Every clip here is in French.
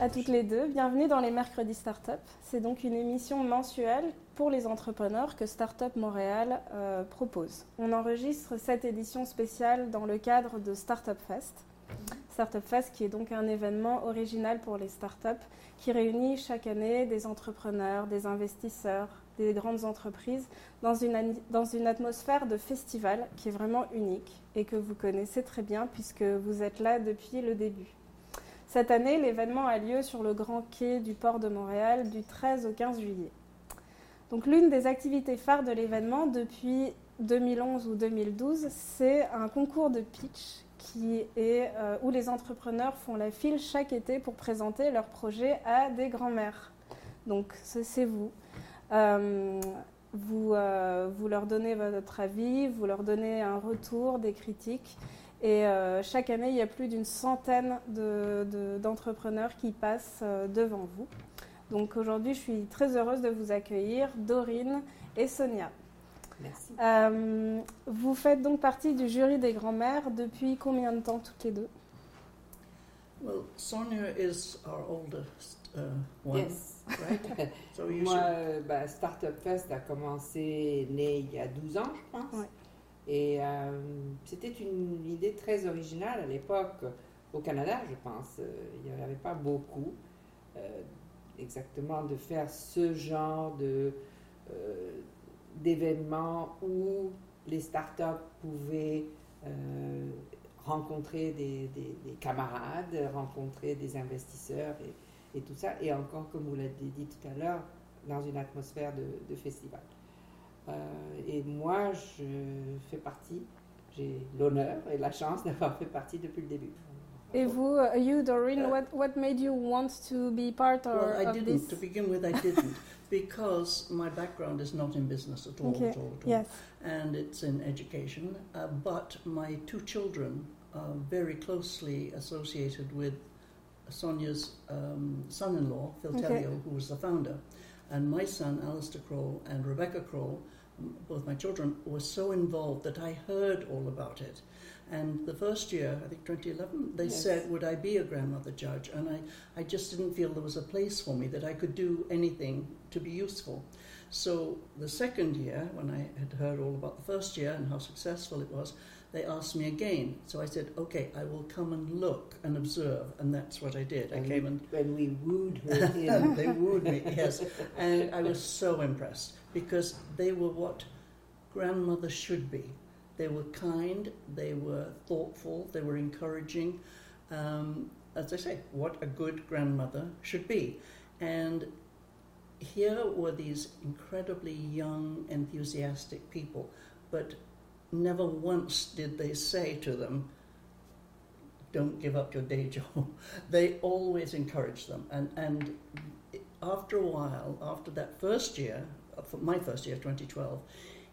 à toutes les deux. Bienvenue dans les Mercredis Startup. C'est donc une émission mensuelle pour les entrepreneurs que Startup Montréal euh, propose. On enregistre cette édition spéciale dans le cadre de Startup Fest. Startup Fest qui est donc un événement original pour les startups qui réunit chaque année des entrepreneurs, des investisseurs, des grandes entreprises dans une, dans une atmosphère de festival qui est vraiment unique et que vous connaissez très bien puisque vous êtes là depuis le début. Cette année, l'événement a lieu sur le grand quai du port de Montréal du 13 au 15 juillet. Donc l'une des activités phares de l'événement depuis 2011 ou 2012, c'est un concours de pitch qui est, euh, où les entrepreneurs font la file chaque été pour présenter leurs projets à des grands-mères. Donc c'est vous. Euh, vous, euh, vous leur donnez votre avis, vous leur donnez un retour, des critiques. Et euh, chaque année, il y a plus d'une centaine d'entrepreneurs qui passent euh, devant vous. Donc aujourd'hui, je suis très heureuse de vous accueillir, Dorine et Sonia. Merci. Euh, vous faites donc partie du jury des grands-mères depuis combien de temps toutes les deux? Well, Sonia is our oldest uh, one, Yes. right? So you Moi, should, bah, Startup Fest a commencé né il y a 12 ans, je pense. Ouais. Et euh, c'était une idée très originale à l'époque, au Canada, je pense. Euh, Il n'y en avait pas beaucoup, euh, exactement, de faire ce genre de, euh, d'événement où les startups pouvaient rencontrer des, des- des camarades, rencontrer des investisseurs et, tout ça. Et encore, comme vous l'avez dit tout à l'heure, dans une atmosphère de festival. Euh, et moi, je fais partie, j'ai l'honneur et la chance d'avoir fait partie depuis le début. Et vous, euh, you, Doreen, Euh, what, what made you want to be part or, well, I of didn't. this To begin with, I didn't because my background is not in business at all, Okay, at all, at all. Yes. and it's in education. Uh, but my two children are very closely associated with Sonia's um, son-in-law, Phil Okay. Tellio, who was the founder, and my son, Alistair Kroll, and Rebecca Kroll, both my children, were so involved that I heard all about it. And the first year, I think 2011, they Yes. said, Would I be a grandmother judge? And I, I just didn't feel there was a place for me, that I could do anything to be useful. So the second year, when I had heard all about the first year and how successful it was, they asked me again. So I said, Okay, I will come and look and observe. And that's what I did. I came and when we wooed her in. they wooed me, yes. And I was so impressed because they were what grandmothers should be. They were kind, they were thoughtful, they were encouraging. Um, as I say, what a good grandmother should be. And here were these incredibly young, enthusiastic people, but never once did they say to them, don't give up your day job. They always encouraged them. And, and after a while, after that first year, uh, for my first year, 2012,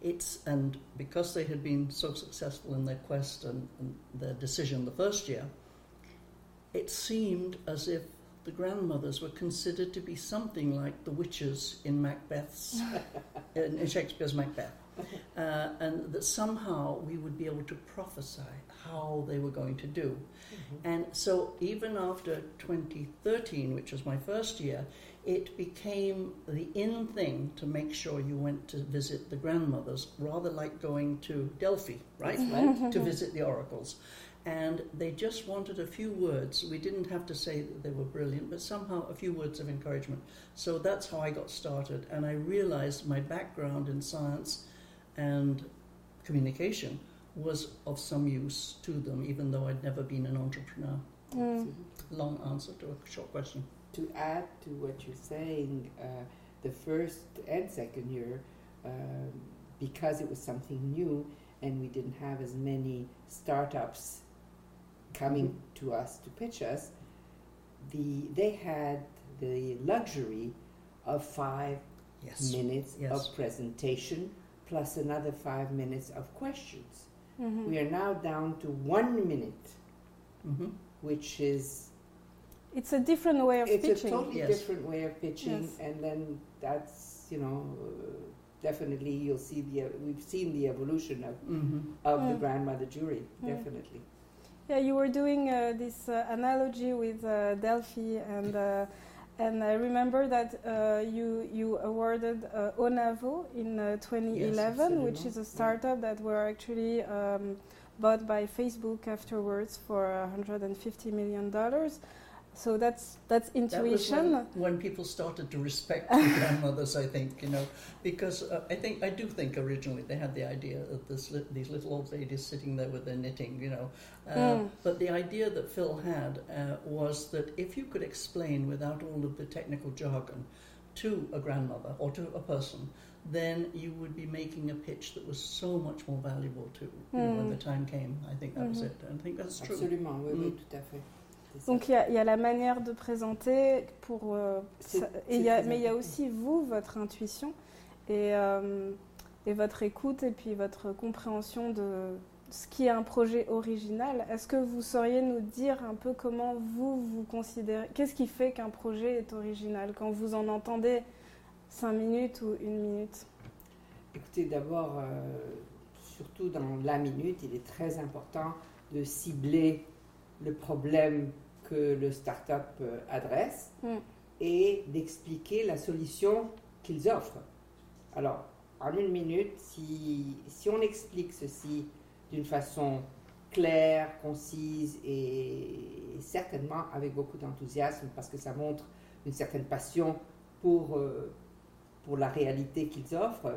it's, and because they had been so successful in their quest and, and their decision the first year, it seemed as if the grandmothers were considered to be something like the witches in Macbeth's, in, in Shakespeare's Macbeth. Uh, and that somehow we would be able to prophesy how they were going to do. And so, even after 2013, which was my first year, it became the in thing to make sure you went to visit the grandmothers, rather like going to Delphi, right? Right. to visit the oracles. And they just wanted a few words. We didn't have to say that they were brilliant, but somehow a few words of encouragement. So that's how I got started. And I realized my background in science and communication was of some use to them, even though I'd never been an entrepreneur. Mm. Long answer to a short question. To add to what you're saying, uh, the first and second year, um, because it was something new and we didn't have as many startups coming to us to pitch us, the they had the luxury of five Yes. minutes Yes. of presentation plus another five minutes of questions. Mhm. We are now down to one minute, hmm which is It's a different way of it's pitching. It's a totally Yes. different way of pitching, Yes. and then that's you know uh, definitely you'll see the we've seen the evolution of hmm of the Mm. grandmother jury Mm. definitely. Yeah, you were doing uh, this uh, analogy with uh, Delphi, and uh, and I remember that uh, you you awarded uh, Onavo in uh, 2011, which is a startup that were actually um, bought by Facebook afterwards for 150 million dollars. So that's that's intuition. That when, when, people started to respect grandmothers, I think you know, because uh, I think I do think originally they had the idea of this, these little old ladies sitting there with their knitting, you know. Uh, mm. But the idea that Phil had uh, was that if you could explain without all of the technical jargon to a grandmother or to a person, then you would be making a pitch that was so much more valuable to mm. know, when the time came. I think that mm-hmm. was it. I think that's true. Absolument, oui, oui, hmm. tout à fait. Donc il y, y, a la manière de présenter, pour, euh, ça, et y a, mais il y a aussi vous, votre intuition et, euh, et, votre écoute et puis votre compréhension de ce qui est un projet original. Est-ce que vous sauriez nous dire un peu comment vous vous considérez Qu'est-ce qui fait qu'un projet est original quand vous en entendez cinq minutes ou une minute? Écoutez, d'abord, euh, surtout dans la minute, il est très important de cibler le problème que le start-up euh, adresse mm. et d'expliquer la solution qu'ils offrent. Alors, en une minute, si, si on explique ceci d'une façon claire, concise et certainement avec beaucoup d'enthousiasme parce que ça montre une certaine passion pour, euh, pour la réalité qu'ils offrent,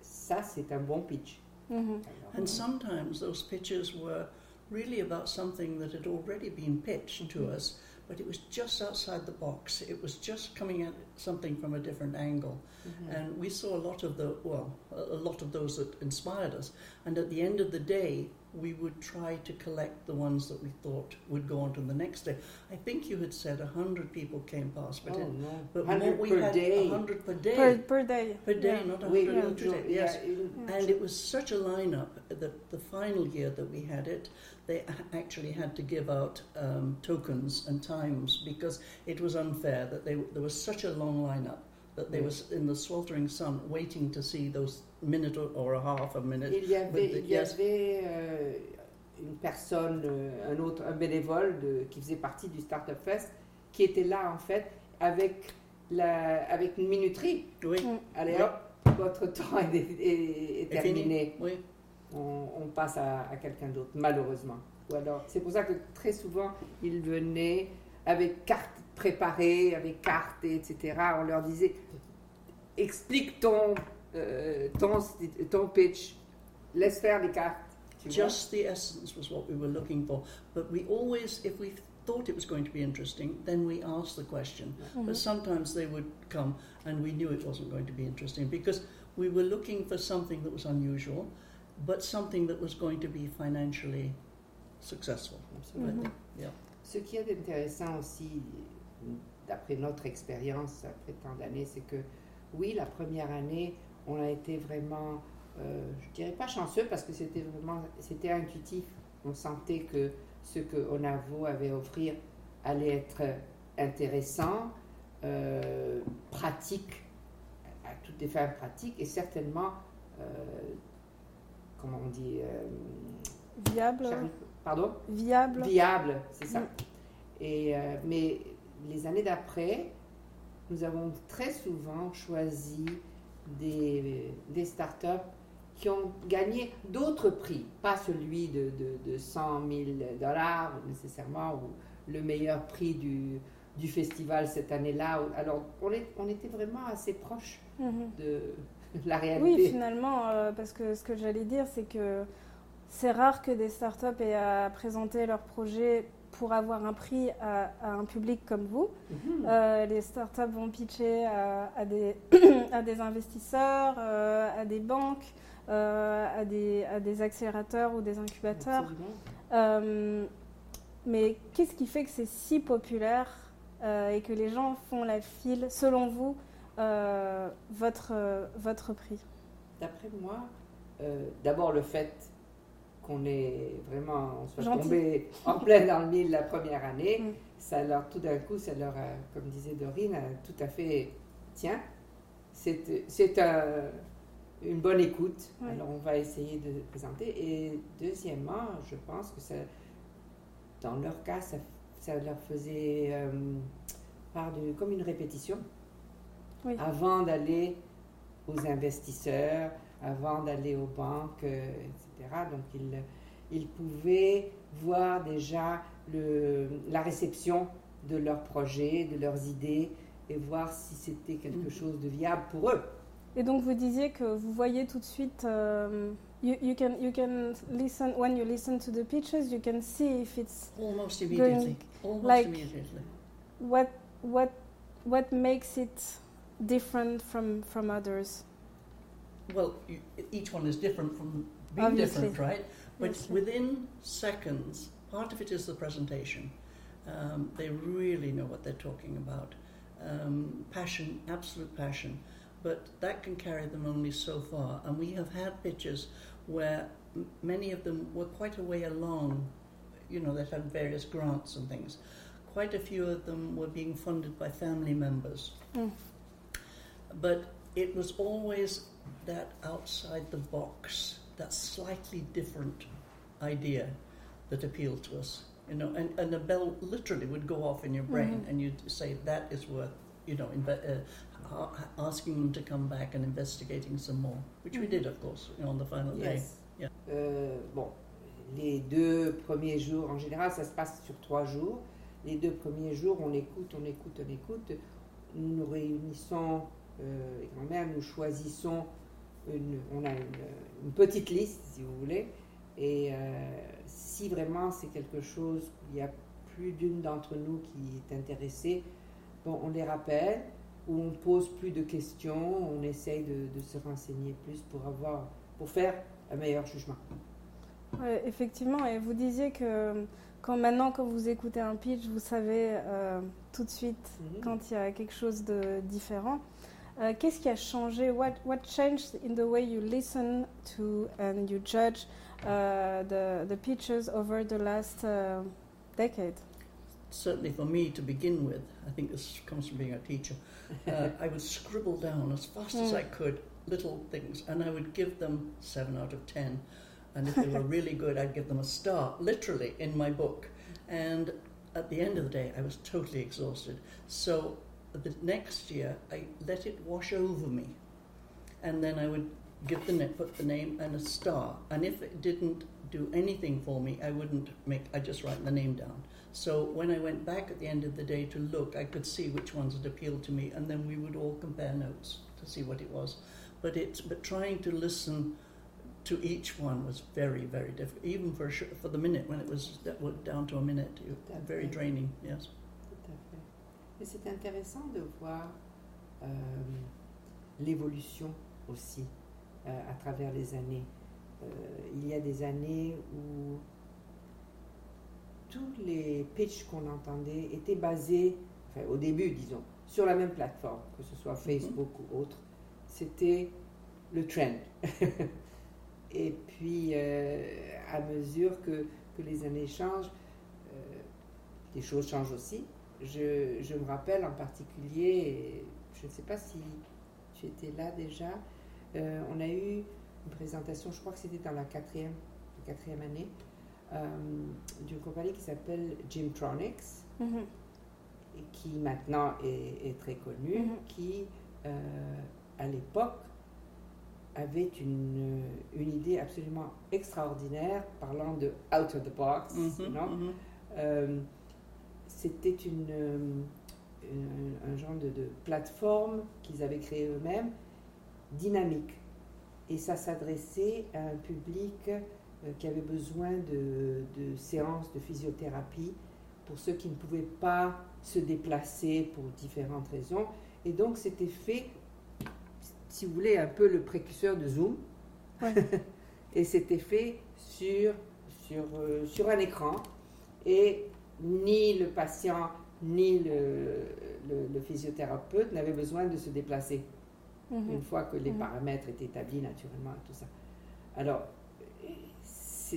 ça c'est un bon pitch. Mm -hmm. And sometimes those pitches were really about something that had already been pitched mm-hmm. to us, but it was just outside the box. It was just coming at something from a different angle. Mm-hmm. And we saw a lot of the, well, a lot of those that inspired us. And at the end of the day, we would try to collect the ones that we thought would go on to the next day. I think you had said 100 people came past, but, oh, it, no. but what we per had day. 100 per day. Per, per day. Per day, yeah. not 100 yeah. per Yes. Yeah. And it was such a lineup that the final year that we had it, they actually had to give out um, tokens and times because it was unfair that they, there was such a long lineup that they was in the sweltering sun waiting to see those minute or a half a minute. Il y avait, the, il y yes. avait euh, une personne, euh, un autre, un bénévole de, qui faisait partie du Startup Fest, qui était là en fait avec, la, avec une minuterie. Oui. Allez oui. hop, votre temps est, est, est terminé. Oui. On, on, passe à, à quelqu'un d'autre, malheureusement. Ou alors, c'est pour ça que très souvent, ils venaient avec carte préparée, avec carte, etc. On leur disait, explique ton, euh, ton, ton pitch, laisse faire les cartes. Just the essence was what we were looking for. But we always, if we thought it was going to be interesting, then we asked the question. Mm-hmm. But sometimes they would come and we knew it wasn't going to be interesting because we were looking for something that was unusual, but something that was going to be financially successful. Mm-hmm. Yeah. Ce qui est intéressant aussi, d'après notre expérience après tant d'années, c'est que oui, la première année, on a été vraiment euh, je dirais pas chanceux parce que c'était vraiment c'était intuitif. On sentait que ce que Onavo avait à offrir allait être intéressant, euh, pratique, à toutes les fins pratiques et certainement, euh, comment on dit Viable. Pardon? Viable. Viable, c'est ça. Mm. Et, mais les années d'après, nous avons très souvent choisi des, des startups qui ont gagné d'autres prix, pas celui de, de, de 100 000 dollars nécessairement, ou le meilleur prix du, du festival cette année-là. Alors, on, est, on était vraiment assez proche mhm. de la réalité. Oui, finalement, euh, parce que ce que j'allais dire, c'est que c'est rare que des startups aient à présenter leur projet pour avoir un prix à, un public comme vous. Mhm. Euh, les startups vont pitcher à, à, des, à des, investisseurs, euh, à des banques. Euh, à, des, à, des, accélérateurs ou des incubateurs. Euh, mais qu'est-ce qui fait que c'est si populaire euh, et que les gens font la file, selon vous, votre, votre prix? D'après moi, d'abord le fait qu'on est vraiment, on soit tombé en plein dans le mille la première année, mm. ça leur, tout d'un coup, ça leur a, comme disait Dorine, tout à fait, tiens, c'est un, une bonne écoute. Alors, on va essayer de présenter. Et deuxièmement, je pense que ça, dans leur cas, ça, ça leur faisait euh, part de, comme une répétition Oui. avant d'aller aux investisseurs, avant d'aller aux banques, euh, etc. Donc, ils, ils pouvaient voir déjà le, la réception de leurs projets, de leurs idées, et voir si c'était quelque Mhm. chose de viable pour eux. Et donc vous disiez que vous voyez tout de suite, euh, you, you can you can listen when you listen to the pitches, you can see if it's Almost immediately. Almost like- immediately. what what what makes it different from from others? Well, you, each one is different from being Obviously. different, right? But Yes. within seconds, part of it is the presentation. Um, they really know what they're talking about. Um, passion, absolute passion. But that can carry them only so far. And we have had pitches where m- many of them were quite a way along, you know, that had various grants and things. Quite a few of them were being funded by family members. Mm. But it was always that outside the box, that slightly different idea that appealed to us. You know, and, and a bell literally would go off in your brain, Mhm. and you'd say that is worth, you know, inve- uh, asking them to come back and investigating some more, which we Mhm. did, of course, you know, on the final day. Yes. Yeah. Euh, bon, les deux premiers jours, en général, ça se passe sur trois jours. Les deux premiers jours, on écoute, on écoute, on écoute. Nous nous réunissons, euh, et quand même, nous choisissons, une, on a une, une petite liste, si vous voulez. Et euh, si vraiment c'est quelque chose, il y a plus d'une d'entre nous qui est intéressée, bon, on les rappelle, ou on pose plus de questions, on essaye de, de se renseigner plus pour avoir, pour faire un meilleur jugement. Ouais, effectivement, et vous disiez que quand maintenant, quand vous écoutez un pitch, vous savez euh, tout de suite Mhm. quand il y a quelque chose de différent. Euh, Qu'est-ce qui a changé what, what changed in the way you listen to and you judge uh, the, the pitches over the last uh, decade? certainly for me to begin with, I think this comes from being a teacher, uh, I would scribble down as fast as Mm. I could little things and I would give them seven out of ten. And if they were really good, I'd give them a star, literally, in my book. And at the end of the day, I was totally exhausted. So the next year, I let it wash over me. And then I would give the na- put the name and a star. And if it didn't do anything for me, I wouldn't make, I just write the name down. So when I went back at the end of the day to look, I could see which ones had appealed to me, and then we would all compare notes to see what it was. But it's but trying to listen to each one was very very difficult. Even for a sh- for the minute when it was that down to a minute, it, very draining. Yes. Mais c'est intéressant de voir euh, l'évolution aussi euh, à travers les années. Euh, il y a des années où tous les pitchs qu'on entendait étaient basés, enfin, au début disons, sur la même plateforme, que ce soit Facebook ou autre. C'était le trend. Et puis, à mesure que, que les années changent, les choses changent aussi. Je, je me rappelle en particulier, je ne sais pas si tu étais là déjà, euh, on a eu une présentation, je crois que c'était dans la quatrième, la quatrième année, euh, d'une compagnie qui s'appelle Gymtronics, Mhm. et qui maintenant est, est très connue, Mhm. qui euh, à l'époque avait une, une idée absolument extraordinaire parlant de out of the box, Mhm, non euh, c'était une, euh, un, genre de, de plateforme qu'ils avaient créée eux-mêmes, dynamique. Et ça s'adressait à un public euh, qui avait besoin de, de séances de physiothérapie pour ceux qui ne pouvaient pas se déplacer pour différentes raisons. Et donc c'était fait, si vous voulez, un peu le précurseur de Zoom. Ouais. Et c'était fait sur, sur, euh, sur un écran. Et ni le patient ni le, le- le physiothérapeute n'avaient besoin de se déplacer Mhm. une fois que les Mhm. paramètres étaient établis naturellement et tout ça. Alors,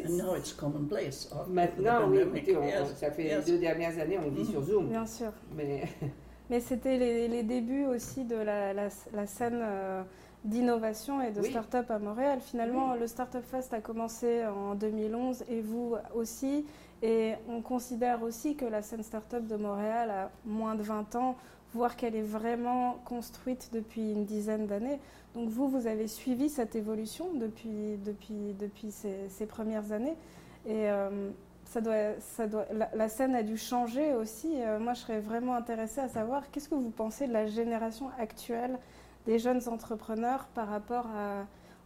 now it's commonplace. the maintenant, oui, écoutez, on- Yes, ça fait yes. les deux dernières années, on vit Mhm. sur Zoom. Bien sûr. Mais Mais c'était les, les débuts aussi de la, la- la scène euh, d'innovation et de Oui. start-up à Montréal. Finalement, le Startup Fest a commencé en 2011 et vous aussi. Et on considère aussi que la scène startup de Montréal a moins de 20 ans, voire qu'elle est vraiment construite depuis une dizaine d'années. Donc vous, vous avez suivi cette évolution depuis, depuis, depuis ces, premières années. Et euh, ça doit, ça doit, la, scène a dû changer aussi. Euh, moi, je serais vraiment intéressée à savoir qu'est-ce que vous pensez de la génération actuelle des jeunes entrepreneurs par rapport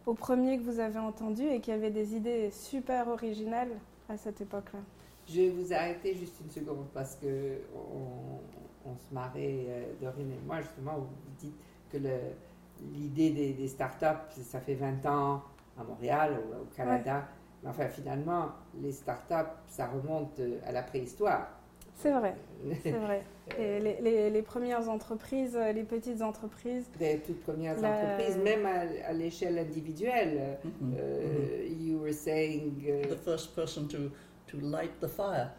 aux premiers que vous avez entendus et qui avaient des idées super originales à cette époque-là? Je vais vous arrêter juste une seconde parce que on, se marrait, euh, Dorine et moi, justement, vous dites que l'idée des, des, startups, ça fait 20 ans à Montréal, ou au Canada. Mais enfin, finalement, les startups, ça remonte à la préhistoire. C'est vrai, c'est vrai. Et les, les, premières entreprises, les petites entreprises. Les toutes premières entreprises, même à, l'échelle individuelle. Mm-hmm. Euh, mm-hmm. You were saying. Uh, the first person to, to light the fire.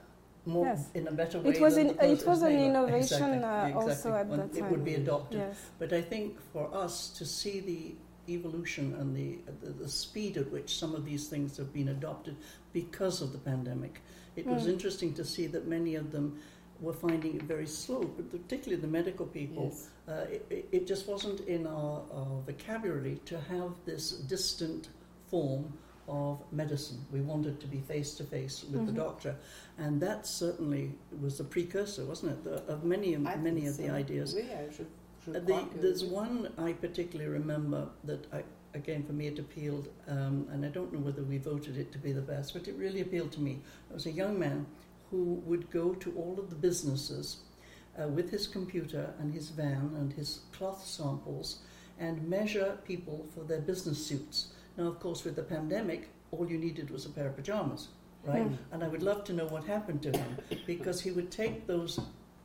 More yes. in a better way it was, in, it was an innovation exactly, uh, exactly. also at that time. It would be adopted. Yes. But I think for us to see the evolution and the, the, the, speed at which some of these things have been adopted because of the pandemic. It mm. was interesting to see that many of them were finding it very slow, particularly the medical people. Yes. Uh, it, it, just wasn't in our, our, vocabulary to have this distant form of medicine. We wanted to be face to face with mm-hmm. the doctor, and that certainly was the precursor, wasn't it, the, of many many of so. the ideas. Oui, uh, the, there's one I particularly remember that I, again for me it appealed, um, and I don't know whether we voted it to be the best, but it really appealed to me. It was a young man who would go to all of the businesses uh, with his computer and his van and his cloth samples and measure people for their business suits. Now, of course, with the pandemic, all you needed was a pair of pajamas, right? Mm. And I would love to know what happened to him because he would take those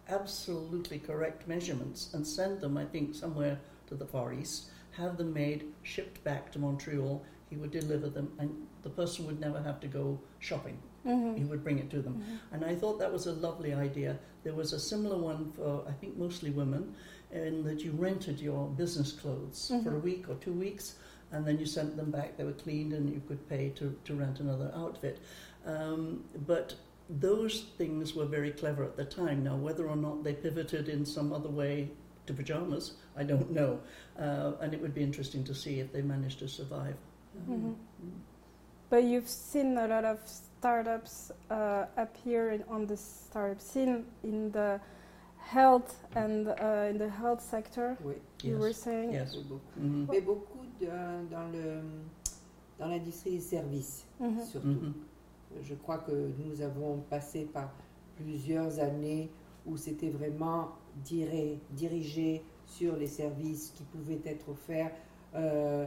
absolutely correct measurements and send them, I think, somewhere to the Far East, have them made, shipped back to Montreal. He would deliver them, and the person would never have to go shopping. Mm-hmm. He would bring it to them. Mm-hmm. And I thought that was a lovely idea. There was a similar one for, I think, mostly women, in that you rented your business clothes mm-hmm. for a week or two weeks, and then you sent them back. They were cleaned, and you could pay to, to rent another outfit. Um, but those things were very clever at the time. Now, whether or not they pivoted in some other way to pajamas, I don't know. Uh, and it would be interesting to see if they managed to survive. Mm-hmm. But you've seen a lot of startups uh, appear in, on the startup scene in the health and uh, in the health sector. Oui. You yes. were saying. Yes. Mm-hmm. Dans le dans l'industrie des services mm-hmm. surtout. Mm-hmm. Je crois que nous avons passé par plusieurs années où c'était vraiment dirigé sur les services qui pouvaient être offerts euh,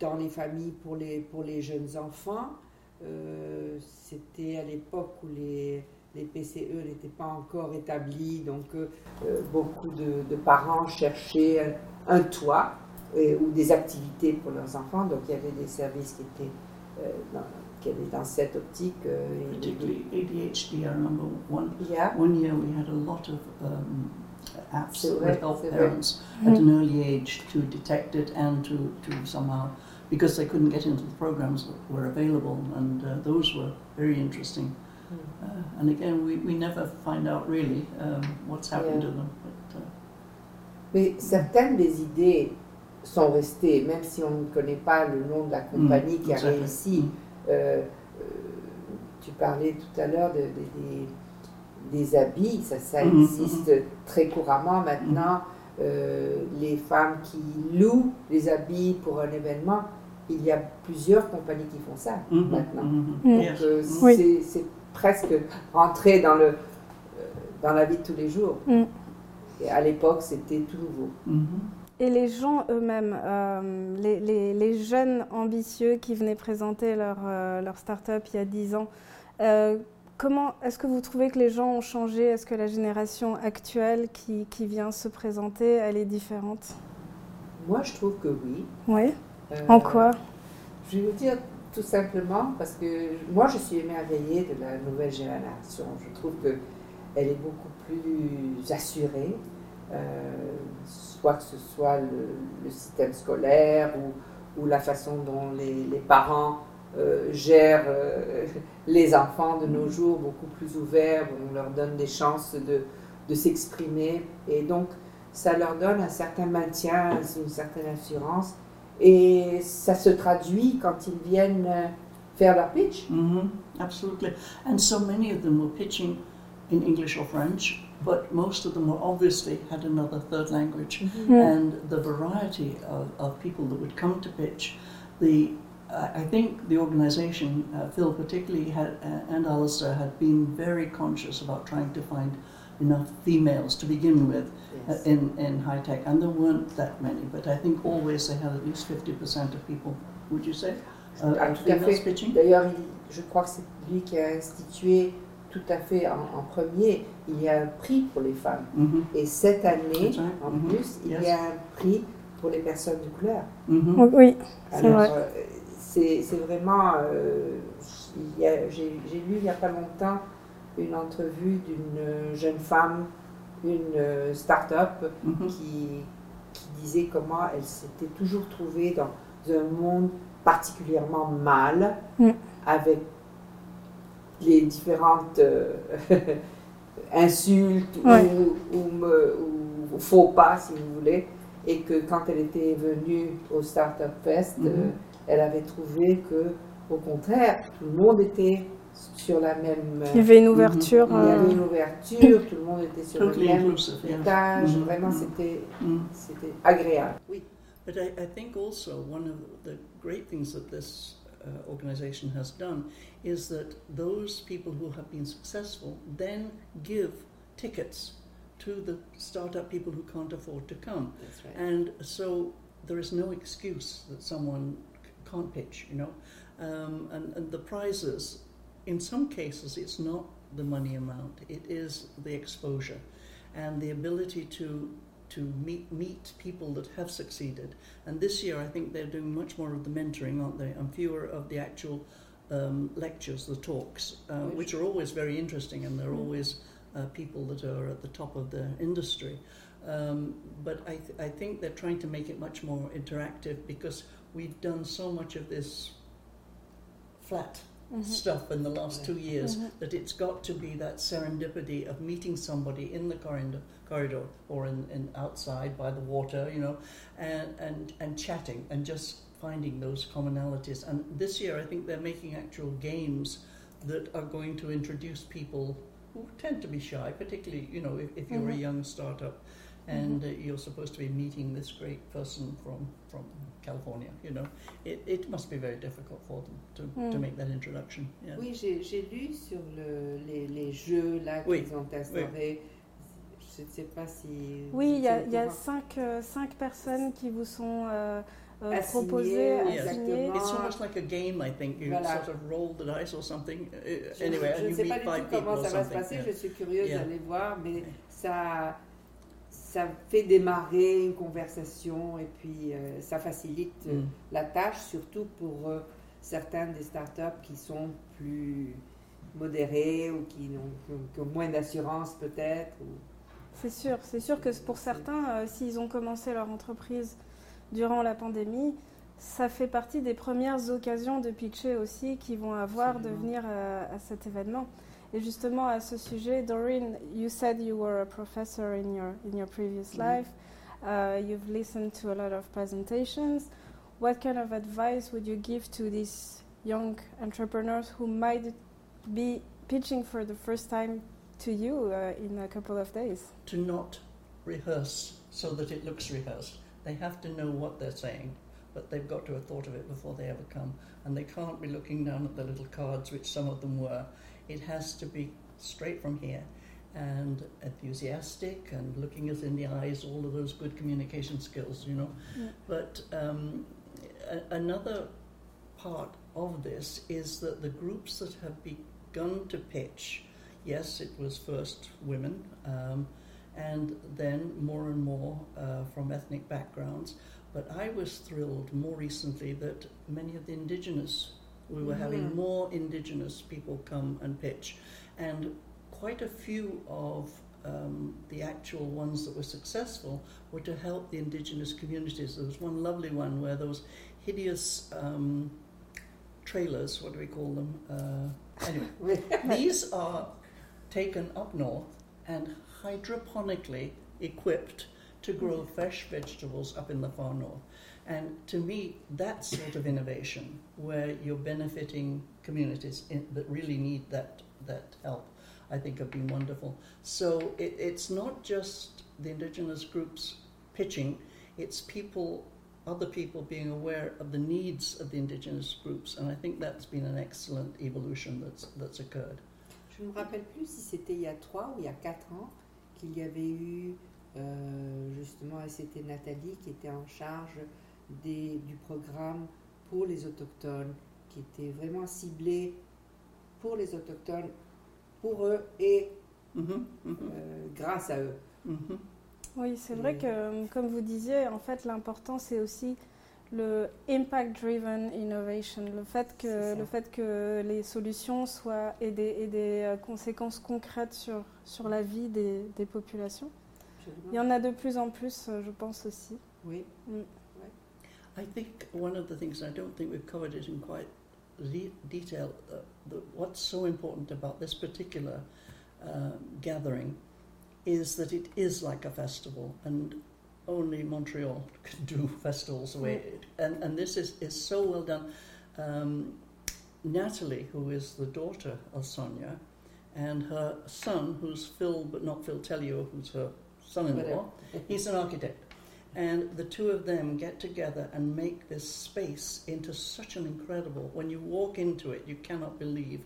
dans les familles pour les, pour les jeunes enfants. Euh, c'était à l'époque où les, les PCE n'étaient pas encore établis, donc euh, beaucoup de, parents cherchaient un, toit ou des activités pour leurs enfants. Donc il y avait des services qui étaient dans, qu'elle est dans cette optique. Euh, Particularly ADHD, I remember one, yeah. one year we had a lot of um, apps that would help parents at an early age to detect it and to, to somehow, because they couldn't get into the programs that were available, and uh, those were very interesting. Hmm. Uh, and again, we, we never find out really um, what's happened yeah. to them. But, uh, Mais certaines des idées sont restées, même si on ne connaît pas le nom de la compagnie mm, qui a réussi. Mm. Euh, euh, tu parlais tout à l'heure de, des habits, ça, ça mhm, existe très couramment maintenant. Euh, les femmes qui louent les habits pour un événement, il y a plusieurs compagnies qui font ça maintenant. Donc c'est presque rentré dans, le, dans la vie de tous les jours. Mm. Et à l'époque, c'était tout nouveau et les gens eux-mêmes, euh, les, les, les, jeunes ambitieux qui venaient présenter leur, euh, leur start-up il y a 10 ans, euh, comment est-ce que vous trouvez que les gens ont changé? Est-ce que la génération actuelle qui, qui, vient se présenter, elle est différente? Moi, je trouve que oui. Oui En quoi? Je vais vous dire tout simplement parce que moi, je suis émerveillée de la nouvelle génération. Je trouve qu'elle est beaucoup plus assurée. Euh, soit que ce soit le, système scolaire ou, la façon dont les, parents euh, gère euh, les enfants de nos jours beaucoup plus ouverts, on leur donne des chances de, s'exprimer et donc ça leur donne un certain maintien, une certaine assurance et ça se traduit quand ils viennent faire leur pitch. hmm Absolutely. And so many of them were pitching in English or French, but most of them were obviously had another third language. Mm. And the variety of, of people that would come to pitch, the I I think the organisation, uh, Phil particularly, had, uh, and Alistair had been very conscious about trying to find enough females to begin with uh, Yes. in, in high tech, and there weren't that many, but I think always they had at least 50% of people, would you say, uh, Ah, of tout à females fait. pitching? D'ailleurs, je crois que c'est lui qui a institué tout à fait en, en premier, il y a un prix pour les femmes. hmm Et cette année, en Mhm. plus, il y Yes. a un prix pour les personnes de couleur. hmm Oui, C'est vrai. euh, c'est c'est vraiment. euh, J'ai j'ai lu il n'y a pas longtemps une entrevue d'une jeune femme, une euh, start-up, hmm qui, qui disait comment elle s'était toujours trouvée dans un monde particulièrement mal, Mm. avec les différentes euh, insultes Ouais. ou, ou me- ou faux pas, si vous voulez, et que quand elle était venue au Startup Fest, Mhm. euh, elle avait trouvé que, au contraire, tout le monde était sur la même. il y avait une ouverture. il y avait euh, une ouverture, tout le monde était sur Totally le même étage. Mhm. Vraiment, Mhm. c'était Mm. c'était agréable. Oui. But I, I think also one of the great things that this uh, organization has done is that those people who have been successful then give tickets to the startup people who can't afford to come. Right. And so there is no excuse that someone c- can't pitch, you know. Um, and, and the prizes, in some cases, it's not the money amount, it is the exposure and the ability to to meet meet people that have succeeded. And this year, I think they're doing much more of the mentoring, aren't they, and fewer of the actual um, lectures, the talks, uh, Which- are always very interesting, and they're Mm. always uh, people that are at the top of the industry. Um, but I, th- I think they're trying to make it much more interactive because we've done so much of this flat mhm, stuff in the last two years mhm. that it's got to be that serendipity of meeting somebody in the corridor, corridor or in, in outside by the water, you know, and, and, and chatting and just finding those commonalities. And this year, I think they're making actual games that are going to introduce people who tend to be shy, particularly, you know, if, if you're a Mhm. young startup and uh, you're supposed to be meeting this great person from, from California, you know, it, it must be very difficult for them to, to Mm. make that introduction. Yeah. Oui, j'ai j'ai lu sur le, les, les jeux là Oui. qu'ils ont instaurés. Je ne sais pas si. Oui, il y a, y cinq, euh, cinq personnes qui vous sont euh, euh, oui, assignées. exactement. It's almost like a game, I think. You Voilà. sort of roll the dice or something. Uh, Je, anyway, je and ne you sais pas meet du tout people comment ça va se passer, yeah. je suis curieuse Yeah. d'aller voir, mais ça, ça fait démarrer une conversation et puis euh, ça facilite euh, Mm. la tâche, surtout pour euh, certains des startups qui sont plus modérés ou qui ont, qui ont- qui ont moins d'assurance peut-être. ou- C'est sûr, c'est sûr que pour certains, euh, s'ils ont commencé leur entreprise durant la pandémie, ça fait partie des premières occasions de pitcher aussi qu'ils vont avoir de venir euh, à cet événement. Et justement à ce sujet, Doreen, you said you were a professor in your in your previous Mhm. life. Uh, you've listened to a lot of presentations. What kind of advice would you give to these young entrepreneurs who might be pitching for the first time to you uh, in a couple of days? To not rehearse so that it looks rehearsed. They have to know what they're saying, but they've got to have thought of it before they ever come. And they can't be looking down at the little cards, which some of them were. It has to be straight from here and enthusiastic and looking us in the eyes, all of those good communication skills, you know. Yeah. But um, a- another part of this is that the groups that have begun to pitch, yes, it was first women, um, and then more and more uh, from ethnic backgrounds. But I was thrilled more recently that many of the indigenous, we were having Mhm. more indigenous people come and pitch, and quite a few of um, the actual ones that were successful were to help the indigenous communities. There was one lovely one where those hideous um, trailers. What do we call them? Uh, anyway, these are taken up north and hydroponically equipped to grow mm-hmm. fresh vegetables up in the far north. And to me, that sort of innovation, where you're benefiting communities in, that really need that, that help, I think have been wonderful. So it, it's not just the indigenous groups pitching, it's people, other people being aware of the needs of the indigenous groups. And I think that's been an excellent evolution that's, that's occurred. Je ne me rappelle plus si c'était il y a trois ou il y a quatre ans qu'il y avait eu euh, justement, et c'était Nathalie qui était en charge des, du programme pour les autochtones, qui était vraiment ciblé pour les autochtones, pour eux et Mhm, mhm, euh, grâce à eux. mhm. Oui, c'est vrai que, comme vous disiez, en fait, l'important, c'est aussi le impact-driven innovation, le fait, que, le fait que les solutions soient aient des, aient des euh, conséquences concrètes sur, sur la vie des, des populations. Absolument. Il y en a de plus en plus, euh, je pense aussi. Oui. I think one of the things, I don't think we've covered it in quite detail, uh, the, what's so important about this particular uh, gathering is that it is like a festival and only Montreal can do festivals the way it, and, and this is, is so well done. Um, Natalie, who is the daughter of Sonia, and her son, who's Phil, but not Phil Tellio, who's her son-in-law, He's an architect. And the two of them get together and make this space into such an incredible. When you walk into it, you cannot believe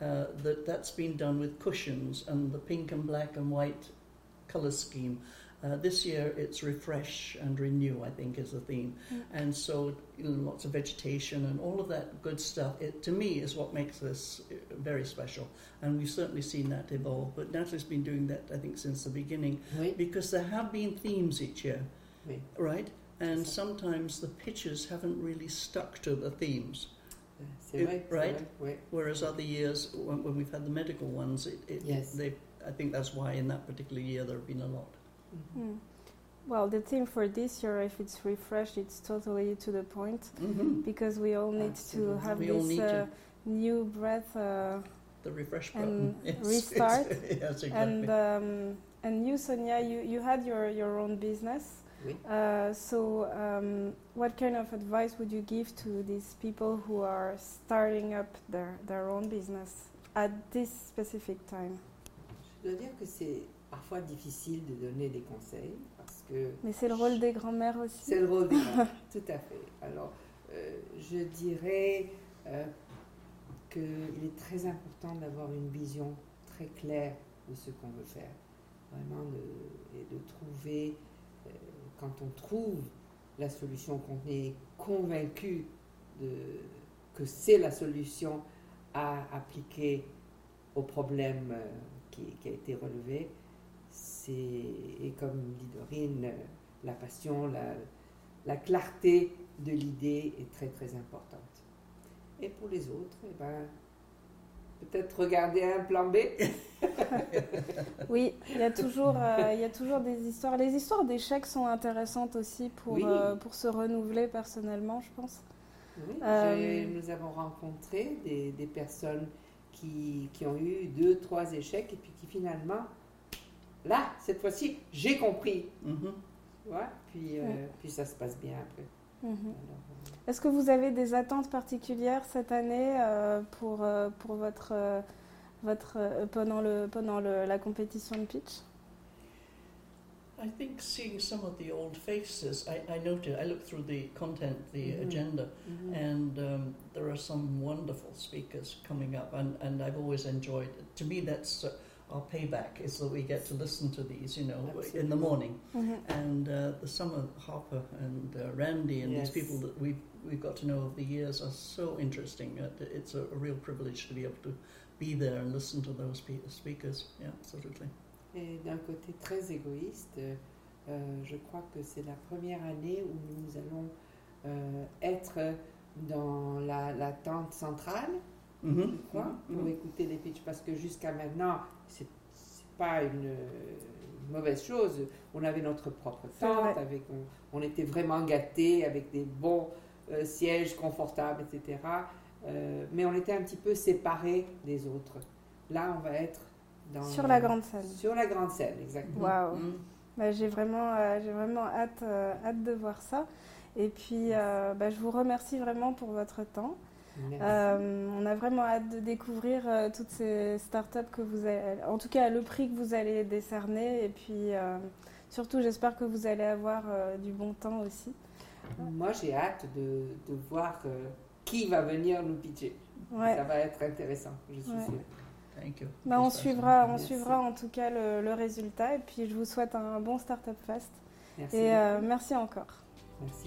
uh, that that's been done with cushions and the pink and black and white color scheme. Uh, this year it's refresh and renew, I think, is the theme. Mm. And so, you know, lots of vegetation and all of that good stuff. It, to me, is what makes this uh, very special. And we've certainly seen that evolve. But Natalie's been doing that, I think, since the beginning because there have been themes each year, Oui. right? And sometimes the pictures haven't really stuck to the themes, It- right? vrai, whereas other years, when, when we've had the medical ones, it, it, Yes. they, I think that's why in that particular year there have been a lot. Mm. Well, the theme for this year, if it's refreshed, it's totally to the point Mm-hmm. because we all need to have We this need to. uh, new breath uh, The refresh And button. Yes, restart. yes, exactly. And um, and you, Sonia, you, you had your, your own business. Oui. Uh, so, um, what kind of advice would you give to these people who are starting up their, their own business at this specific time? Je dois dire que c'est parfois difficile de donner des conseils parce que Mais c'est le rôle des grands-mères aussi. C'est le rôle des grands, tout à fait. Alors, euh, je dirais euh, qu'il est très important d'avoir une vision très claire de ce qu'on veut faire. Vraiment, de, et de trouver, euh, quand on trouve la solution, qu'on est convaincu de, que c'est la solution à appliquer au problème euh, qui, qui a été relevé, et comme dit Dorine, la passion, la, la clarté de l'idée est très très importante. Et pour les autres, eh ben, peut-être regarder un plan B. Oui, il y a toujours, euh, il y a toujours des histoires. Les histoires d'échecs sont intéressantes aussi pour, Oui. euh, pour se renouveler personnellement, je pense. Oui, Euh, nous avons rencontré des, des personnes qui, qui ont eu deux, trois échecs et puis qui finalement, là, cette fois-ci, j'ai compris. Mhm. Puis, euh, Ouais. puis ça se passe bien après. Mhm. Alors, euh, Est-ce que vous avez des attentes particulières cette année euh, pour, euh, pour votre, euh, votre, euh, pendant, le, pendant le- la compétition de pitch? I think seeing some of the old faces, I, I noted, I looked through the content, the Mhm. agenda, and um, there are some wonderful speakers coming up, and, and I've always enjoyed. To me, that's uh, our payback is that we get to listen to these, you know, in the Absolutely. morning. Mhm. And uh, the Summer Harper and uh, Randy and Yes. these people that we've we've got to know over the years are so interesting. Uh, it's a, a real privilege to be able to be there and listen to those pe- speakers. Yeah, absolutely. Et d'un côté très égoïste, euh, je crois que c'est la première année où nous allons euh, être dans la, la tente centrale, Mhm, je crois, mhm, pour mhm. écouter les pitchs, parce que jusqu'à maintenant, c'est pas une, mauvaise chose. On avait notre propre tente, avec, on, on était vraiment gâtés avec des bons euh, sièges confortables, etc. Euh, mais on était un petit peu séparés des autres. Là, on va être dans Sur la grande scène. Sur la grande scène, exactement. Waouh. Mm. Bah, j'ai vraiment, euh, j'ai vraiment hâte, euh, hâte de voir ça. Et puis, euh, bah, je vous remercie vraiment pour votre temps. Euh, on a vraiment hâte de découvrir euh, toutes ces startups que vous avez, en tout cas le prix que vous allez décerner. Et puis, euh, surtout, j'espère que vous allez avoir euh, du bon temps aussi. Moi, j'ai hâte de, de voir euh, qui va venir nous pitcher. Ouais. Ça va être intéressant, je suis Ouais. sûre. Thank you. Bah, on suivra, on suivra en tout cas le, le résultat. Et puis, je vous souhaite un bon Startup Fest. Merci. Et euh, merci encore. Merci.